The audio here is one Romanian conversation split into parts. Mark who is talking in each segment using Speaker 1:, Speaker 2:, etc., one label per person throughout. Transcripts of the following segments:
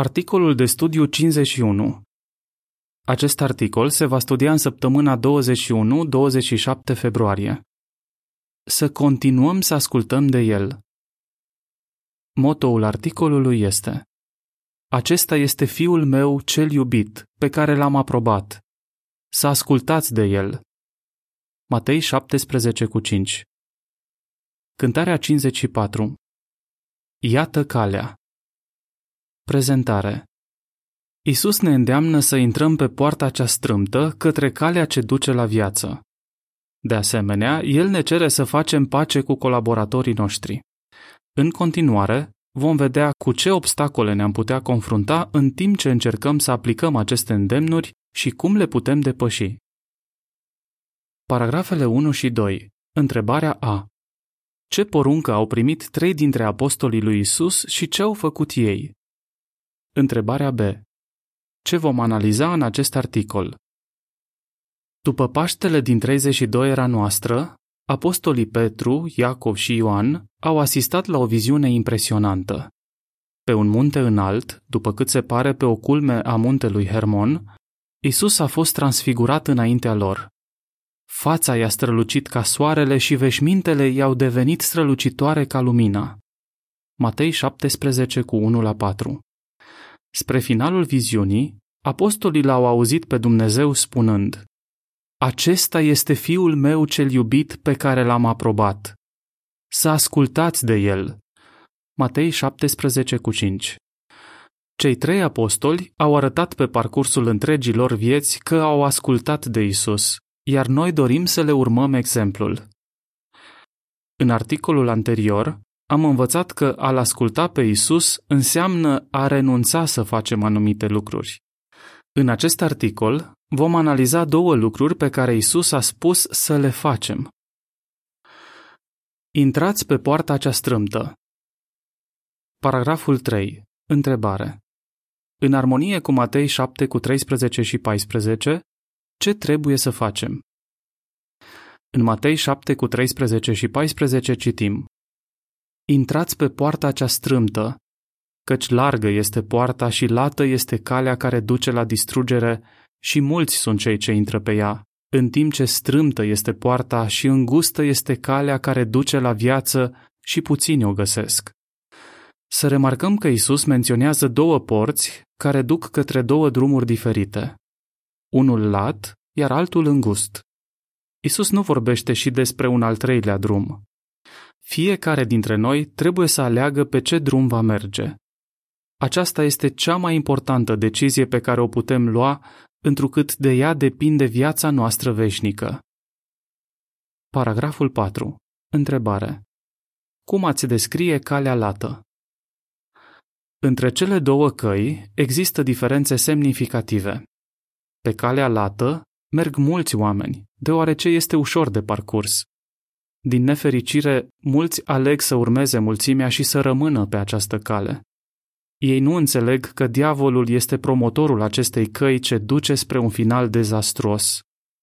Speaker 1: Articolul de studiu 51 Acest articol se va studia în săptămâna 21-27 februarie. Să continuăm să ascultăm de el. Motoul articolului este Acesta este fiul meu cel iubit, pe care l-am aprobat. Să ascultați de el. Matei 17 cu 5 Cântarea 54 Iată calea Prezentare Isus ne îndeamnă să intrăm pe poarta cea strâmtă către calea ce duce la viață. De asemenea, El ne cere să facem pace cu colaboratorii noștri. În continuare, vom vedea cu ce obstacole ne-am putea confrunta în timp ce încercăm să aplicăm aceste îndemnuri și cum le putem depăși. Paragrafele 1 și 2. Întrebarea A. Ce poruncă au primit trei dintre apostolii lui Isus și ce au făcut ei? Întrebarea B. Ce vom analiza în acest articol? După Paștele din 32 era noastră, apostolii Petru, Iacov și Ioan au asistat la o viziune impresionantă. Pe un munte înalt, după cât se pare pe o culme a muntelui Hermon, Isus a fost transfigurat înaintea lor. Fața i-a strălucit ca soarele și veșmintele i-au devenit strălucitoare ca lumina. Matei 17 cu 1 la 4 Spre finalul viziunii, apostolii l-au auzit pe Dumnezeu spunând, Acesta este Fiul meu cel iubit pe care l-am aprobat. Să ascultați de el. Matei 17 cu 5 Cei trei apostoli au arătat pe parcursul întregii lor vieți că au ascultat de Isus, iar noi dorim să le urmăm exemplul. În articolul anterior, am învățat că a-L asculta pe Isus înseamnă a renunța să facem anumite lucruri. În acest articol vom analiza două lucruri pe care Isus a spus să le facem. Intrați pe poarta cea strâmtă. Paragraful 3. Întrebare. În armonie cu Matei 7 cu 13 și 14, ce trebuie să facem? În Matei 7 cu 13 și 14 citim Intrați pe poarta cea strâmtă, căci largă este poarta și lată este calea care duce la distrugere și mulți sunt cei ce intră pe ea, în timp ce strâmtă este poarta și îngustă este calea care duce la viață și puțini o găsesc. Să remarcăm că Isus menționează două porți care duc către două drumuri diferite. Unul lat, iar altul îngust. Isus nu vorbește și despre un al treilea drum. Fiecare dintre noi trebuie să aleagă pe ce drum va merge. Aceasta este cea mai importantă decizie pe care o putem lua, întrucât de ea depinde viața noastră veșnică. Paragraful 4. Întrebare. Cum ați descrie calea lată? Între cele două căi există diferențe semnificative. Pe calea lată merg mulți oameni, deoarece este ușor de parcurs. Din nefericire, mulți aleg să urmeze mulțimea și să rămână pe această cale. Ei nu înțeleg că diavolul este promotorul acestei căi ce duce spre un final dezastruos,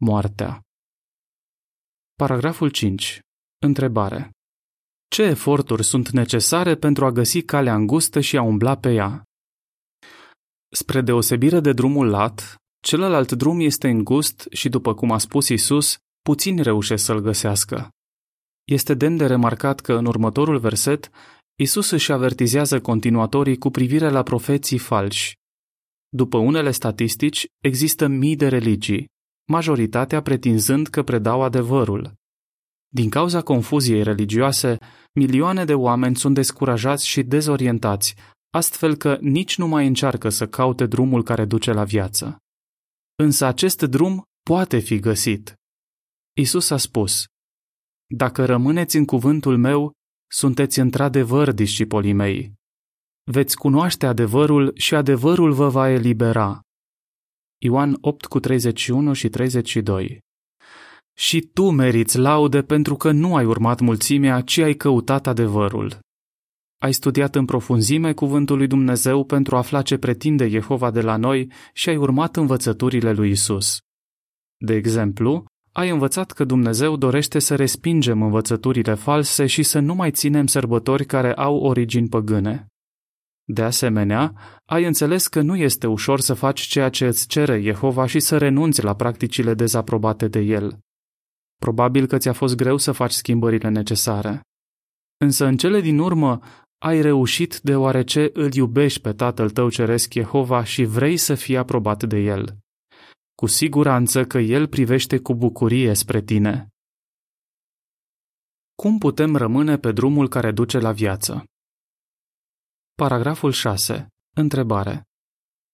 Speaker 1: moartea. Paragraful 5. Întrebare. Ce eforturi sunt necesare pentru a găsi calea îngustă și a umbla pe ea? Spre deosebire de drumul lat, celălalt drum este îngust și, după cum a spus Isus, puțini reușesc să-l găsească. Este demn de remarcat că în următorul verset, Isus își avertizează continuatorii cu privire la profeții falși. După unele statistici, există mii de religii, majoritatea pretinzând că predau adevărul. Din cauza confuziei religioase, milioane de oameni sunt descurajați și dezorientați, astfel că nici nu mai încearcă să caute drumul care duce la viață. Însă acest drum poate fi găsit. Isus a spus, dacă rămâneți în cuvântul meu, sunteți într-adevăr discipolii mei. Veți cunoaște adevărul și adevărul vă va elibera. Ioan 8 cu 31 și 32 Și tu meriți laude pentru că nu ai urmat mulțimea, ci ai căutat adevărul. Ai studiat în profunzime cuvântul lui Dumnezeu pentru a afla ce pretinde Jehova de la noi și ai urmat învățăturile lui Isus. De exemplu, ai învățat că Dumnezeu dorește să respingem învățăturile false și să nu mai ținem sărbători care au origini păgâne. De asemenea, ai înțeles că nu este ușor să faci ceea ce îți cere Jehova și să renunți la practicile dezaprobate de el. Probabil că ți-a fost greu să faci schimbările necesare. Însă în cele din urmă ai reușit deoarece îl iubești pe Tatăl tău ceresc Jehova și vrei să fii aprobat de el. Cu siguranță că el privește cu bucurie spre tine. Cum putem rămâne pe drumul care duce la viață? Paragraful 6. Întrebare.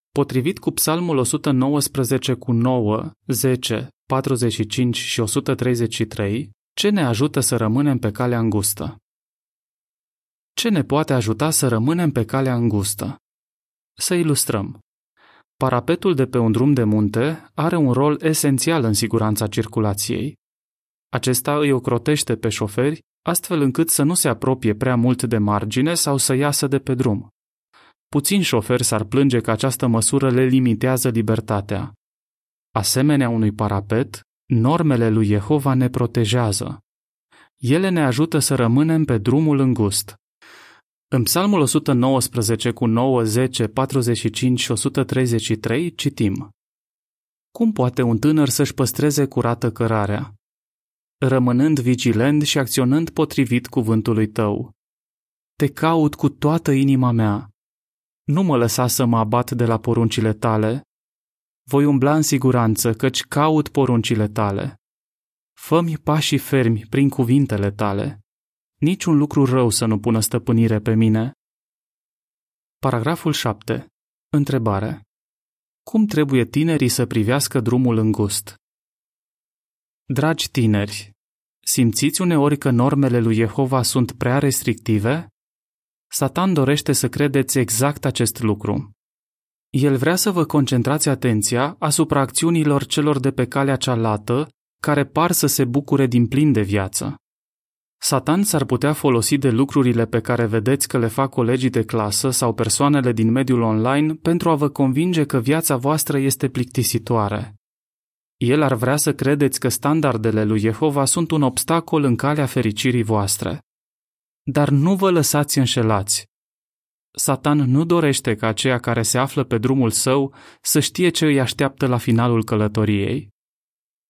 Speaker 1: Potrivit cu Psalmul 119 cu 9, 10, 45 și 133, ce ne ajută să rămânem pe calea îngustă? Ce ne poate ajuta să rămânem pe calea îngustă? Să ilustrăm. Parapetul de pe un drum de munte are un rol esențial în siguranța circulației. Acesta îi ocrotește pe șoferi astfel încât să nu se apropie prea mult de margine sau să iasă de pe drum. Puțini șoferi s-ar plânge că această măsură le limitează libertatea. Asemenea unui parapet, normele lui Jehova ne protejează. Ele ne ajută să rămânem pe drumul îngust. În Psalmul 119 cu 9, 10, 45 și 133 citim Cum poate un tânăr să-și păstreze curată cărarea? Rămânând vigilent și acționând potrivit cuvântului tău. Te caut cu toată inima mea. Nu mă lăsa să mă abat de la poruncile tale. Voi umbla în siguranță, căci caut poruncile tale. Fă-mi pașii fermi prin cuvintele tale niciun lucru rău să nu pună stăpânire pe mine. Paragraful 7. Întrebare. Cum trebuie tinerii să privească drumul îngust? Dragi tineri, simțiți uneori că normele lui Jehova sunt prea restrictive? Satan dorește să credeți exact acest lucru. El vrea să vă concentrați atenția asupra acțiunilor celor de pe calea cealaltă, care par să se bucure din plin de viață. Satan s-ar putea folosi de lucrurile pe care vedeți că le fac colegii de clasă sau persoanele din mediul online pentru a vă convinge că viața voastră este plictisitoare. El ar vrea să credeți că standardele lui Jehova sunt un obstacol în calea fericirii voastre. Dar nu vă lăsați înșelați. Satan nu dorește ca aceia care se află pe drumul său să știe ce îi așteaptă la finalul călătoriei.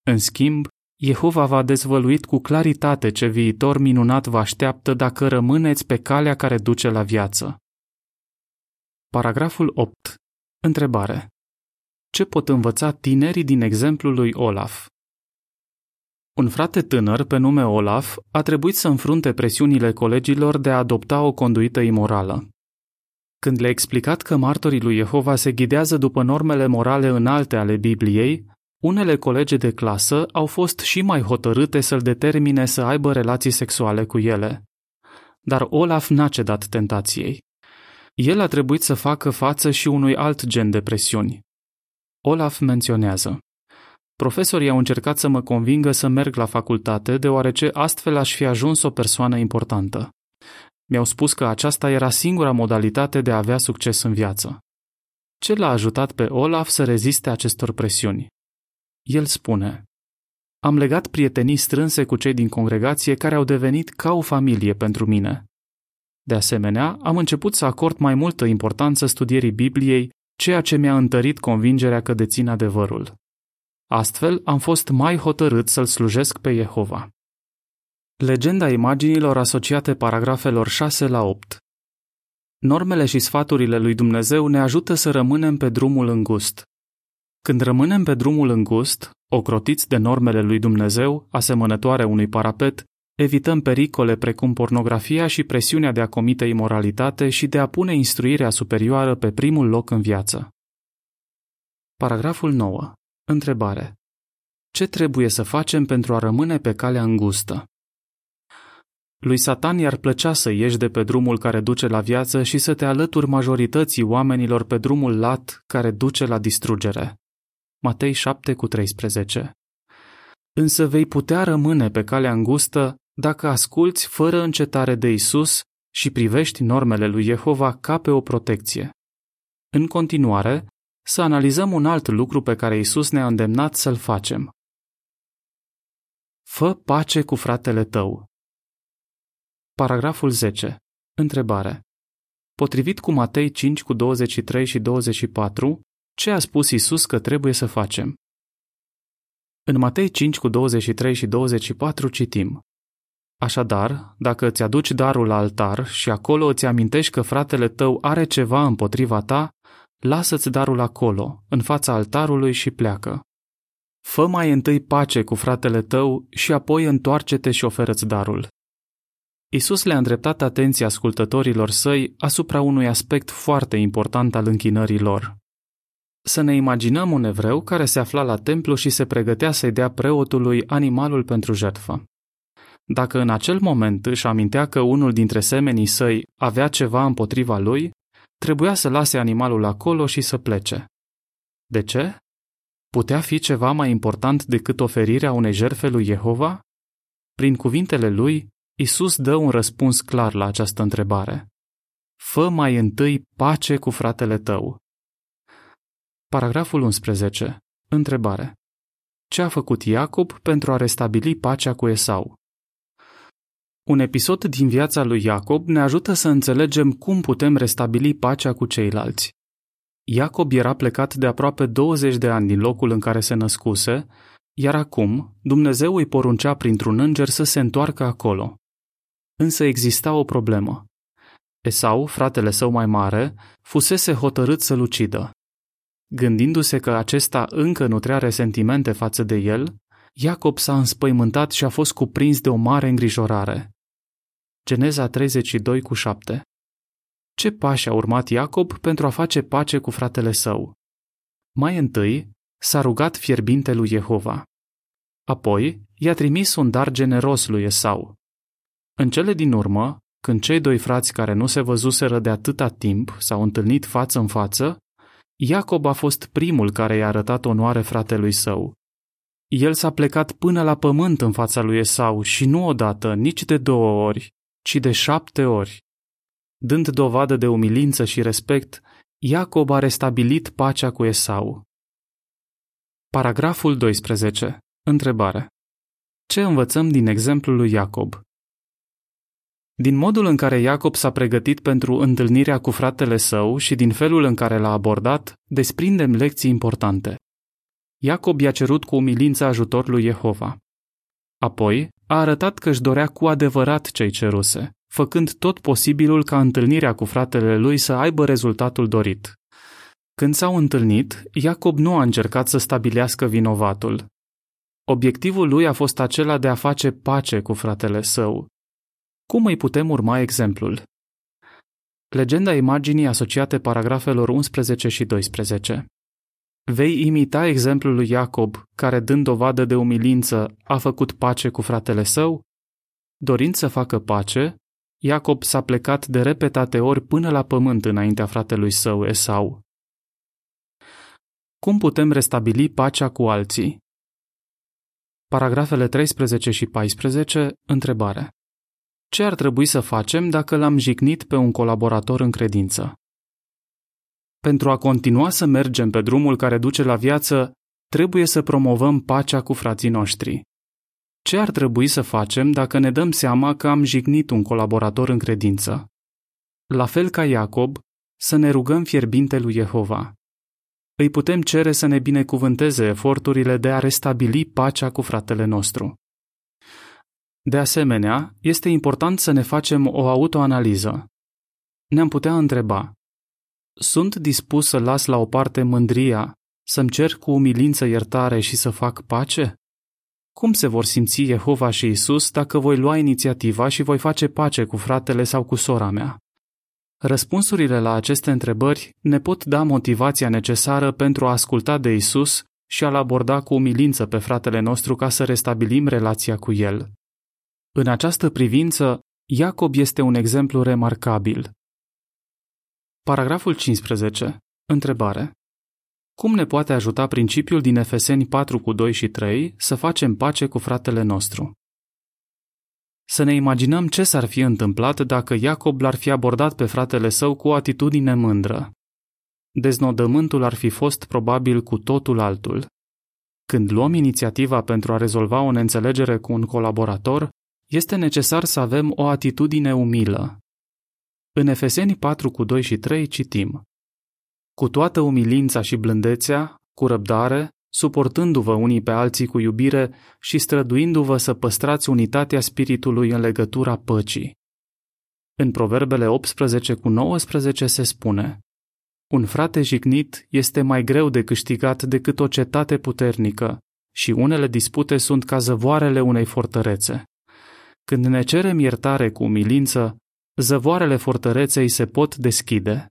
Speaker 1: În schimb, Jehova v-a dezvăluit cu claritate ce viitor minunat vă așteaptă dacă rămâneți pe calea care duce la viață. Paragraful 8. Întrebare. Ce pot învăța tinerii din exemplul lui Olaf? Un frate tânăr pe nume Olaf a trebuit să înfrunte presiunile colegilor de a adopta o conduită imorală. Când le-a explicat că martorii lui Jehova se ghidează după normele morale înalte ale Bibliei, unele colege de clasă au fost și mai hotărâte să-l determine să aibă relații sexuale cu ele. Dar Olaf n-a cedat tentației. El a trebuit să facă față și unui alt gen de presiuni. Olaf menționează. Profesorii au încercat să mă convingă să merg la facultate, deoarece astfel aș fi ajuns o persoană importantă. Mi-au spus că aceasta era singura modalitate de a avea succes în viață. Ce l-a ajutat pe Olaf să reziste acestor presiuni? El spune, Am legat prietenii strânse cu cei din congregație care au devenit ca o familie pentru mine. De asemenea, am început să acord mai multă importanță studierii Bibliei, ceea ce mi-a întărit convingerea că dețin adevărul. Astfel, am fost mai hotărât să-L slujesc pe Jehova. Legenda imaginilor asociate paragrafelor 6 la 8 Normele și sfaturile lui Dumnezeu ne ajută să rămânem pe drumul îngust, când rămânem pe drumul îngust, ocrotiți de normele lui Dumnezeu, asemănătoare unui parapet, evităm pericole precum pornografia și presiunea de a comite imoralitate și de a pune instruirea superioară pe primul loc în viață. Paragraful 9. Întrebare. Ce trebuie să facem pentru a rămâne pe calea îngustă? Lui Satan i-ar plăcea să ieși de pe drumul care duce la viață și să te alături majorității oamenilor pe drumul lat care duce la distrugere. Matei 7 cu 13. Însă vei putea rămâne pe calea îngustă dacă asculți fără încetare de Isus și privești normele lui Jehova ca pe o protecție. În continuare, să analizăm un alt lucru pe care Isus ne-a îndemnat să-l facem. Fă pace cu fratele tău. Paragraful 10. Întrebare. potrivit cu Matei 5 cu 23 și 24, ce a spus Isus că trebuie să facem. În Matei 5 cu 23 și 24 citim Așadar, dacă îți aduci darul la altar și acolo îți amintești că fratele tău are ceva împotriva ta, lasă-ți darul acolo, în fața altarului și pleacă. Fă mai întâi pace cu fratele tău și apoi întoarce-te și oferă-ți darul. Isus le-a îndreptat atenția ascultătorilor săi asupra unui aspect foarte important al închinării lor. Să ne imaginăm un evreu care se afla la templu și se pregătea să-i dea preotului animalul pentru jertfă. Dacă în acel moment își amintea că unul dintre semenii săi avea ceva împotriva lui, trebuia să lase animalul acolo și să plece. De ce? Putea fi ceva mai important decât oferirea unei jertfe lui Jehova? Prin cuvintele lui, Isus dă un răspuns clar la această întrebare. Fă mai întâi pace cu fratele tău. Paragraful 11. Întrebare. Ce a făcut Iacob pentru a restabili pacea cu Esau? Un episod din viața lui Iacob ne ajută să înțelegem cum putem restabili pacea cu ceilalți. Iacob era plecat de aproape 20 de ani din locul în care se născuse, iar acum Dumnezeu îi poruncea printr-un înger să se întoarcă acolo. Însă exista o problemă. Esau, fratele său mai mare, fusese hotărât să-l ucidă. Gândindu-se că acesta încă nutrea resentimente față de el, Iacob s-a înspăimântat și a fost cuprins de o mare îngrijorare. Geneza 32 cu 7 Ce pași a urmat Iacob pentru a face pace cu fratele său? Mai întâi, s-a rugat fierbinte lui Jehova. Apoi, i-a trimis un dar generos lui Esau. În cele din urmă, când cei doi frați care nu se văzuseră de atâta timp s-au întâlnit față în față, Iacob a fost primul care i-a arătat onoare fratelui său. El s-a plecat până la pământ în fața lui Esau și nu odată, nici de două ori, ci de șapte ori. Dând dovadă de umilință și respect, Iacob a restabilit pacea cu Esau. Paragraful 12. Întrebare. Ce învățăm din exemplul lui Iacob? Din modul în care Iacob s-a pregătit pentru întâlnirea cu fratele său și din felul în care l-a abordat, desprindem lecții importante. Iacob i-a cerut cu umilință ajutor lui Jehova. Apoi, a arătat că își dorea cu adevărat ce-i ceruse, făcând tot posibilul ca întâlnirea cu fratele lui să aibă rezultatul dorit. Când s-au întâlnit, Iacob nu a încercat să stabilească vinovatul. Obiectivul lui a fost acela de a face pace cu fratele său, cum îi putem urma exemplul? Legenda imaginii asociate paragrafelor 11 și 12. Vei imita exemplul lui Iacob, care, dând dovadă de umilință, a făcut pace cu fratele său? Dorind să facă pace, Iacob s-a plecat de repetate ori până la pământ înaintea fratelui său Esau. Cum putem restabili pacea cu alții? Paragrafele 13 și 14, întrebare. Ce ar trebui să facem dacă l-am jignit pe un colaborator în credință? Pentru a continua să mergem pe drumul care duce la viață, trebuie să promovăm pacea cu frații noștri. Ce ar trebui să facem dacă ne dăm seama că am jignit un colaborator în credință? La fel ca Iacob, să ne rugăm fierbinte lui Jehova. Îi putem cere să ne binecuvânteze eforturile de a restabili pacea cu fratele nostru. De asemenea, este important să ne facem o autoanaliză. Ne-am putea întreba, sunt dispus să las la o parte mândria, să-mi cer cu umilință iertare și să fac pace? Cum se vor simți Jehova și Isus dacă voi lua inițiativa și voi face pace cu fratele sau cu sora mea? Răspunsurile la aceste întrebări ne pot da motivația necesară pentru a asculta de Isus și a-l aborda cu umilință pe fratele nostru ca să restabilim relația cu el. În această privință, Iacob este un exemplu remarcabil. Paragraful 15. Întrebare. Cum ne poate ajuta principiul din Efeseni 4 cu 2 și 3 să facem pace cu fratele nostru? Să ne imaginăm ce s-ar fi întâmplat dacă Iacob l-ar fi abordat pe fratele său cu o atitudine mândră. Deznodământul ar fi fost probabil cu totul altul. Când luăm inițiativa pentru a rezolva o neînțelegere cu un colaborator, este necesar să avem o atitudine umilă. În Efeseni 4 cu 2 și 3 citim Cu toată umilința și blândețea, cu răbdare, suportându-vă unii pe alții cu iubire și străduindu-vă să păstrați unitatea spiritului în legătura păcii. În Proverbele 18 cu 19 se spune Un frate jignit este mai greu de câștigat decât o cetate puternică și unele dispute sunt ca zăvoarele unei fortărețe. Când ne cerem iertare cu umilință, zăvoarele fortăreței se pot deschide.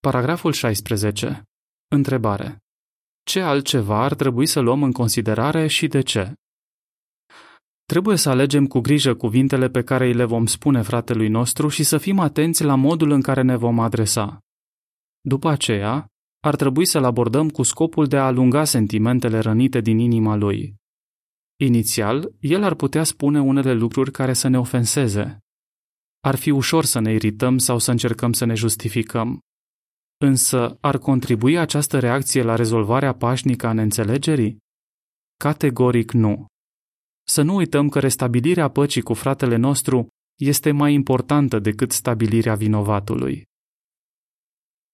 Speaker 1: Paragraful 16. Întrebare. Ce altceva ar trebui să luăm în considerare și de ce? Trebuie să alegem cu grijă cuvintele pe care îi le vom spune fratelui nostru și să fim atenți la modul în care ne vom adresa. După aceea, ar trebui să-l abordăm cu scopul de a alunga sentimentele rănite din inima lui. Inițial, el ar putea spune unele lucruri care să ne ofenseze. Ar fi ușor să ne irităm sau să încercăm să ne justificăm. Însă, ar contribui această reacție la rezolvarea pașnică a neînțelegerii? Categoric nu. Să nu uităm că restabilirea păcii cu fratele nostru este mai importantă decât stabilirea vinovatului.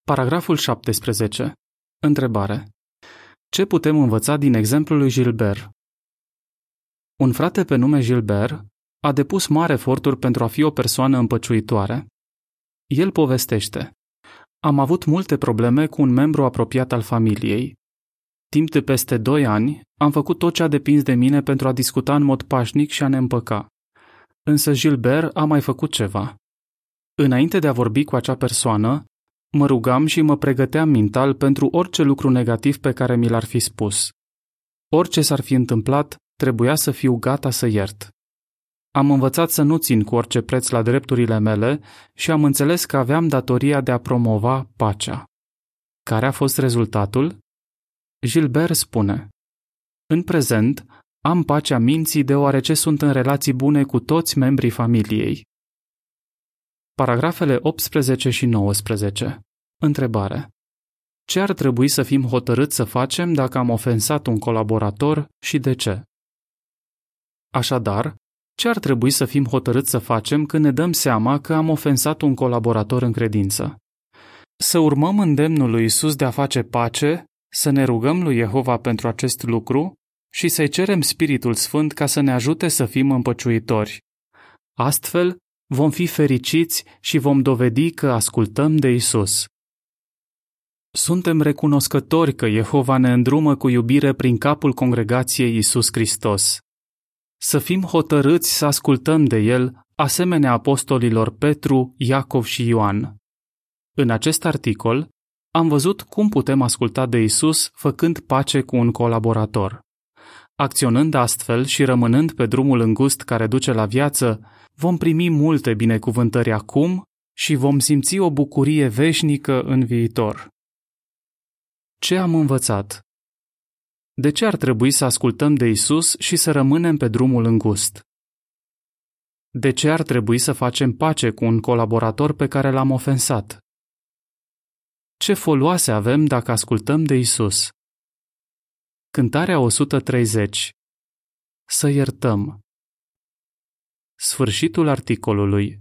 Speaker 1: Paragraful 17. Întrebare. Ce putem învăța din exemplul lui Gilbert? Un frate pe nume Gilbert a depus mari eforturi pentru a fi o persoană împăciuitoare. El povestește. Am avut multe probleme cu un membru apropiat al familiei. Timp de peste doi ani, am făcut tot ce a depins de mine pentru a discuta în mod pașnic și a ne împăca. Însă Gilbert a mai făcut ceva. Înainte de a vorbi cu acea persoană, mă rugam și mă pregăteam mental pentru orice lucru negativ pe care mi l-ar fi spus. Orice s-ar fi întâmplat, trebuia să fiu gata să iert. Am învățat să nu țin cu orice preț la drepturile mele și am înțeles că aveam datoria de a promova pacea. Care a fost rezultatul? Gilbert spune În prezent, am pacea minții deoarece sunt în relații bune cu toți membrii familiei. Paragrafele 18 și 19. Întrebare. Ce ar trebui să fim hotărâți să facem dacă am ofensat un colaborator și de ce? Așadar, ce ar trebui să fim hotărâți să facem când ne dăm seama că am ofensat un colaborator în credință? Să urmăm îndemnul lui Isus de a face pace, să ne rugăm lui Jehova pentru acest lucru și să-i cerem Spiritul Sfânt ca să ne ajute să fim împăciuitori. Astfel, vom fi fericiți și vom dovedi că ascultăm de Isus. Suntem recunoscători că Jehova ne îndrumă cu iubire prin capul congregației Isus Hristos să fim hotărâți să ascultăm de el, asemenea apostolilor Petru, Iacov și Ioan. În acest articol am văzut cum putem asculta de Isus făcând pace cu un colaborator. Acționând astfel și rămânând pe drumul îngust care duce la viață, vom primi multe binecuvântări acum și vom simți o bucurie veșnică în viitor. Ce am învățat? De ce ar trebui să ascultăm de Isus și să rămânem pe drumul îngust? De ce ar trebui să facem pace cu un colaborator pe care l-am ofensat? Ce foloase avem dacă ascultăm de Isus? Cântarea 130 Să iertăm Sfârșitul articolului